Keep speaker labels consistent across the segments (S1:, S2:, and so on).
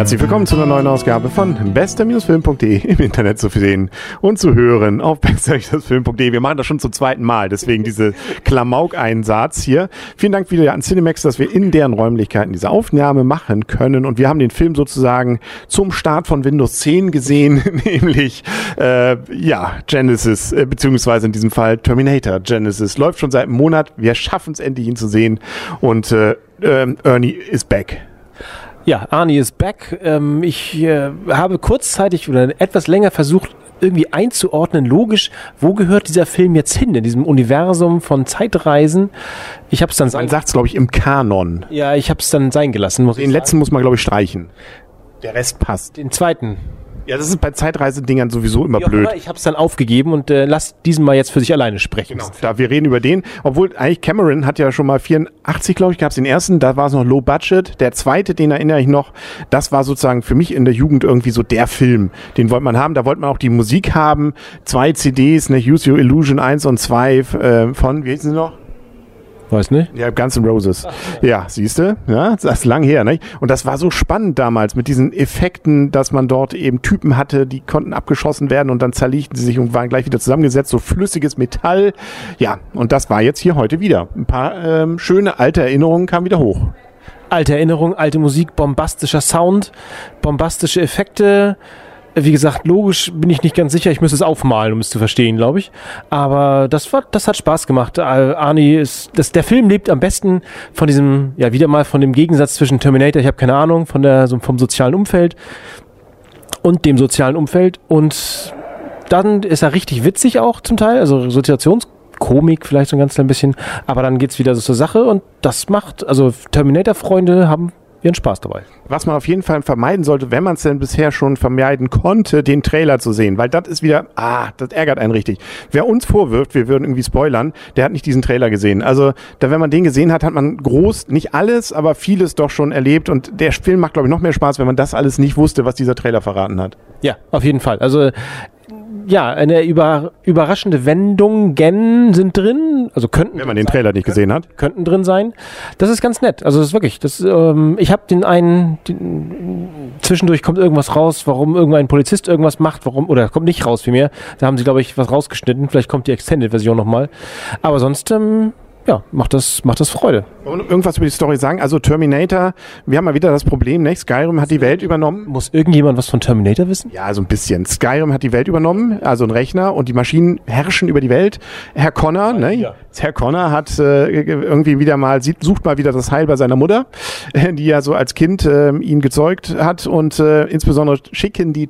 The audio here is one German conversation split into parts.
S1: Herzlich willkommen zu einer neuen Ausgabe von bester-film.de im Internet zu sehen und zu hören auf bester-film.de. Wir machen das schon zum zweiten Mal, deswegen diese Klamauk-Einsatz hier. Vielen Dank wieder an Cinemax, dass wir in deren Räumlichkeiten diese Aufnahme machen können und wir haben den Film sozusagen zum Start von Windows 10 gesehen, nämlich äh, ja, Genesis, äh, beziehungsweise in diesem Fall Terminator Genesis. Läuft schon seit einem Monat, wir schaffen es endlich ihn zu sehen und äh, äh, Ernie is back.
S2: Ja, Arnie ist back. Ähm, ich äh, habe kurzzeitig oder etwas länger versucht, irgendwie einzuordnen, logisch, wo gehört dieser Film jetzt hin, in diesem Universum von Zeitreisen. Ich habe es dann
S1: Man sagt es, glaube ich, im Kanon.
S2: Ja, ich habe es dann sein gelassen.
S1: Muss Den letzten muss man, glaube ich, streichen. Der Rest passt.
S2: Den zweiten.
S1: Ja, das ist bei Zeitreisedingern sowieso immer
S2: Wie
S1: blöd.
S2: Immer, ich habe es dann aufgegeben und äh, lass diesen mal jetzt für sich alleine sprechen.
S1: Genau, da wir reden über den, obwohl eigentlich Cameron hat ja schon mal 84, glaube ich, gab es den ersten, da war es noch Low Budget. Der zweite, den erinnere ich noch, das war sozusagen für mich in der Jugend irgendwie so der Film. Den wollte man haben, da wollte man auch die Musik haben. Zwei CDs, ne, Use Your Illusion 1 und 2 äh, von, wie heißen sie noch?
S2: Weiß nicht.
S1: Ja, Guns N' Roses. Ja siehst du? Ja, das ist lang her, nicht? Und das war so spannend damals mit diesen Effekten, dass man dort eben Typen hatte, die konnten abgeschossen werden und dann zerlegten sie sich und waren gleich wieder zusammengesetzt, so flüssiges Metall. Ja, und das war jetzt hier heute wieder. Ein paar ähm, schöne alte Erinnerungen kamen wieder hoch.
S2: Alte Erinnerungen, alte Musik, bombastischer Sound, bombastische Effekte, wie gesagt, logisch bin ich nicht ganz sicher. Ich müsste es aufmalen, um es zu verstehen, glaube ich. Aber das war, das hat Spaß gemacht. Arnie ist, das, der Film lebt am besten von diesem, ja, wieder mal von dem Gegensatz zwischen Terminator, ich habe keine Ahnung, von der, so vom sozialen Umfeld und dem sozialen Umfeld. Und dann ist er richtig witzig auch zum Teil, also Situationskomik vielleicht so ein ganz klein bisschen. Aber dann geht's wieder so zur Sache und das macht, also Terminator-Freunde haben ihren Spaß dabei.
S1: Was man auf jeden Fall vermeiden sollte, wenn man es denn bisher schon vermeiden konnte, den Trailer zu sehen, weil das ist wieder, ah, das ärgert einen richtig. Wer uns vorwirft, wir würden irgendwie spoilern, der hat nicht diesen Trailer gesehen. Also, da, wenn man den gesehen hat, hat man groß, nicht alles, aber vieles doch schon erlebt und der Film macht, glaube ich, noch mehr Spaß, wenn man das alles nicht wusste, was dieser Trailer verraten hat.
S2: Ja, auf jeden Fall. Also, ja, eine über, überraschende Wendung gen sind drin, also könnten
S1: wenn man den Trailer nicht gesehen hat,
S2: könnten drin sein. Das ist ganz nett. Also das ist wirklich, das ähm, ich habe den einen den, zwischendurch kommt irgendwas raus, warum irgendein Polizist irgendwas macht, warum oder kommt nicht raus wie mir. Da haben sie glaube ich was rausgeschnitten, vielleicht kommt die Extended Version noch mal. Aber sonst ähm, ja, macht das, macht das Freude.
S1: Und irgendwas über die Story sagen? Also Terminator, wir haben mal wieder das Problem, ne? Skyrim hat die Welt übernommen.
S2: Muss irgendjemand was von Terminator wissen?
S1: Ja, so ein bisschen. Skyrim hat die Welt übernommen, also ein Rechner und die Maschinen herrschen über die Welt. Herr Connor, ne? Ja. Herr Connor hat äh, irgendwie wieder mal, sieht, sucht mal wieder das Heil bei seiner Mutter, die ja so als Kind äh, ihn gezeugt hat und äh, insbesondere schicken die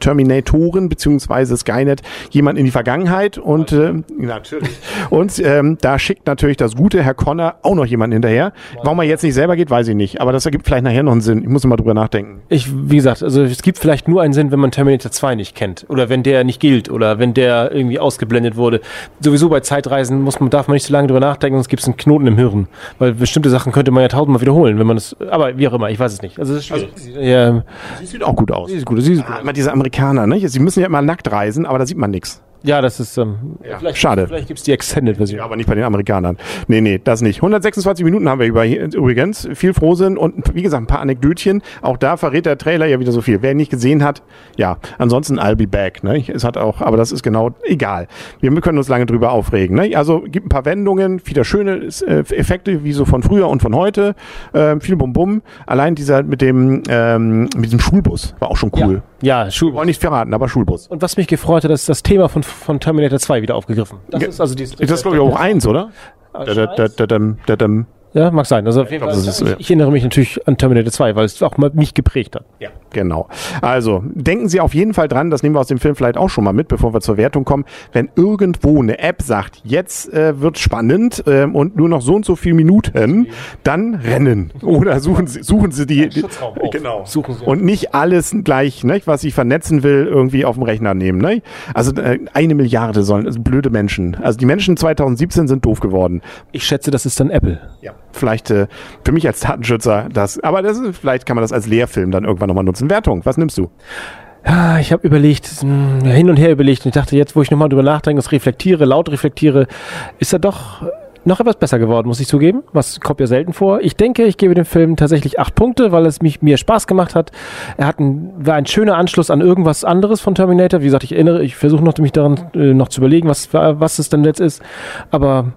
S1: Terminatoren beziehungsweise Skynet jemand in die Vergangenheit und äh, natürlich. und ähm, da schickt natürlich das gute Herr Connor auch noch jemanden hinterher. Warum er jetzt nicht selber geht, weiß ich nicht. Aber das ergibt vielleicht nachher noch einen Sinn. Ich muss mal drüber nachdenken.
S2: Ich, wie gesagt, also es gibt vielleicht nur einen Sinn, wenn man Terminator 2 nicht kennt. Oder wenn der nicht gilt. Oder wenn der irgendwie ausgeblendet wurde. Sowieso bei Zeitreisen muss man, darf man nicht so lange drüber nachdenken, sonst gibt es einen Knoten im Hirn. Weil bestimmte Sachen könnte man ja tausendmal wiederholen, wenn man es, aber wie auch immer, ich weiß es nicht. Also, es
S1: also ja, sie sieht auch gut aus. Sie sieht gut, sie sieht gut. Ah, immer diese Amerikaner, ne? Sie müssen ja immer nackt reisen, aber da sieht man nichts.
S2: Ja, das ist ähm,
S1: ja, vielleicht, schade.
S2: Vielleicht gibt es die Extended-Version.
S1: Ja, aber nicht bei den Amerikanern. Nee, nee, das nicht. 126 Minuten haben wir über, übrigens. Viel Frohsinn und wie gesagt, ein paar Anekdötchen. Auch da verrät der Trailer ja wieder so viel. Wer ihn nicht gesehen hat, ja, ansonsten I'll be back. Ne? Es hat auch, aber das ist genau egal. Wir können uns lange drüber aufregen. Ne? Also gibt ein paar Wendungen, wieder schöne äh, Effekte, wie so von früher und von heute. Ähm, viel Bum-Bum. Allein dieser mit dem, ähm, mit diesem Schulbus war auch schon cool.
S2: Ja, ja Schulbus.
S1: Wollen nicht verraten, aber Schulbus.
S2: Und was mich gefreut hat, ist das Thema von von Terminator 2 wieder aufgegriffen.
S1: Das ist also dieses. Das ist glaube ich auch eins, oder?
S2: Ja, mag sein. Also auf jeden Fall. Ist, ich, ich, erinnere mich natürlich an Terminator 2, weil es auch mal mich geprägt hat.
S1: Ja, genau. Also denken Sie auf jeden Fall dran, das nehmen wir aus dem Film vielleicht auch schon mal mit, bevor wir zur Wertung kommen. Wenn irgendwo eine App sagt, jetzt äh, wird spannend äh, und nur noch so und so viele Minuten, dann rennen oder suchen Sie, suchen Sie die, die genau. Suchen Sie. Und nicht alles gleich, ne, was ich vernetzen will, irgendwie auf dem Rechner nehmen. Ne? Also äh, eine Milliarde sollen, also blöde Menschen. Also die Menschen 2017 sind doof geworden.
S2: Ich schätze, das ist dann Apple.
S1: Ja vielleicht äh, für mich als Datenschützer das, aber das vielleicht kann man das als Lehrfilm dann irgendwann nochmal nutzen. Wertung, was nimmst du?
S2: Ja, ich habe überlegt, hm, hin und her überlegt und ich dachte jetzt, wo ich nochmal drüber nachdenke, das reflektiere, laut reflektiere, ist er doch noch etwas besser geworden, muss ich zugeben. Was kommt ja selten vor. Ich denke, ich gebe dem Film tatsächlich acht Punkte, weil es mich, mir Spaß gemacht hat. Er hat ein, war ein schöner Anschluss an irgendwas anderes von Terminator. Wie gesagt, ich erinnere, ich versuche noch, mich daran äh, noch zu überlegen, was, was es denn jetzt ist. Aber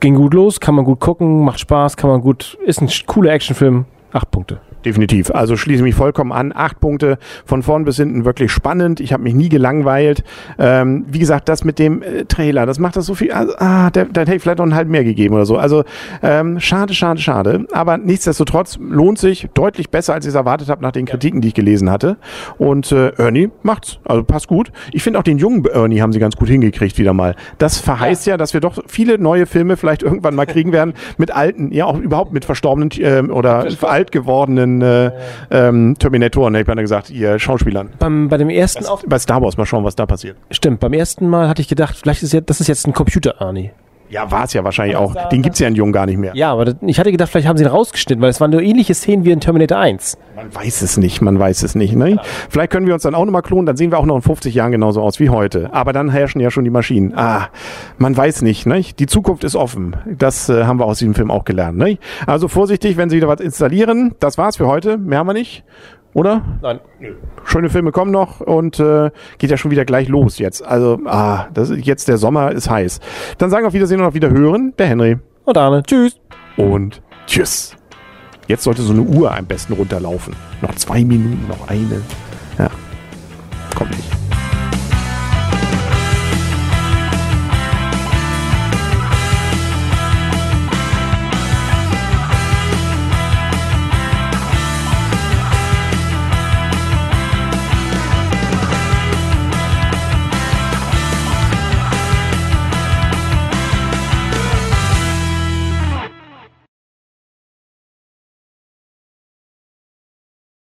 S2: ging gut los, kann man gut gucken, macht Spaß, kann man gut, ist ein cooler Actionfilm. Acht Punkte.
S1: Definitiv. Also schließe mich vollkommen an. Acht Punkte von vorn bis hinten wirklich spannend. Ich habe mich nie gelangweilt. Ähm, wie gesagt, das mit dem äh, Trailer, das macht das so viel. Also, ah, der, der hätte vielleicht noch einen halb mehr gegeben oder so. Also ähm, schade, schade, schade. Aber nichtsdestotrotz lohnt sich deutlich besser, als ich es erwartet habe nach den Kritiken, die ich gelesen hatte. Und äh, Ernie macht's. Also passt gut. Ich finde auch den jungen Ernie haben sie ganz gut hingekriegt wieder mal. Das verheißt ja. ja, dass wir doch viele neue Filme vielleicht irgendwann mal kriegen werden mit alten, ja auch überhaupt mit verstorbenen äh, oder alt gewordenen äh, ähm, Terminatoren, hätte ich gesagt, ihr Schauspielern.
S2: Beim, bei dem ersten
S1: bei, bei Star Wars, mal schauen, was da passiert.
S2: Stimmt, beim ersten Mal hatte ich gedacht, vielleicht ist jetzt, das ist jetzt ein Computer-Arnie.
S1: Ja, war es ja wahrscheinlich auch. Den gibt es ja in Jung gar nicht mehr.
S2: Ja, aber das, ich hatte gedacht, vielleicht haben sie ihn rausgeschnitten, weil es waren nur ähnliche Szenen wie in Terminator 1.
S1: Man weiß es nicht, man weiß es nicht. Ne? Vielleicht können wir uns dann auch nochmal klonen, dann sehen wir auch noch in 50 Jahren genauso aus wie heute. Aber dann herrschen ja schon die Maschinen. Ah, man weiß nicht. Ne? Die Zukunft ist offen. Das äh, haben wir aus diesem Film auch gelernt. Ne? Also vorsichtig, wenn Sie wieder was installieren. Das war's für heute. Mehr haben wir nicht. Oder?
S2: Nein.
S1: Schöne Filme kommen noch und äh, geht ja schon wieder gleich los jetzt. Also, ah, das ist jetzt der Sommer ist heiß. Dann sagen wir auf Wiedersehen und auf Wiederhören. Der Henry.
S2: Und Arne. Tschüss.
S1: Und tschüss. Jetzt sollte so eine Uhr am besten runterlaufen. Noch zwei Minuten, noch eine. Ja. Kommt nicht.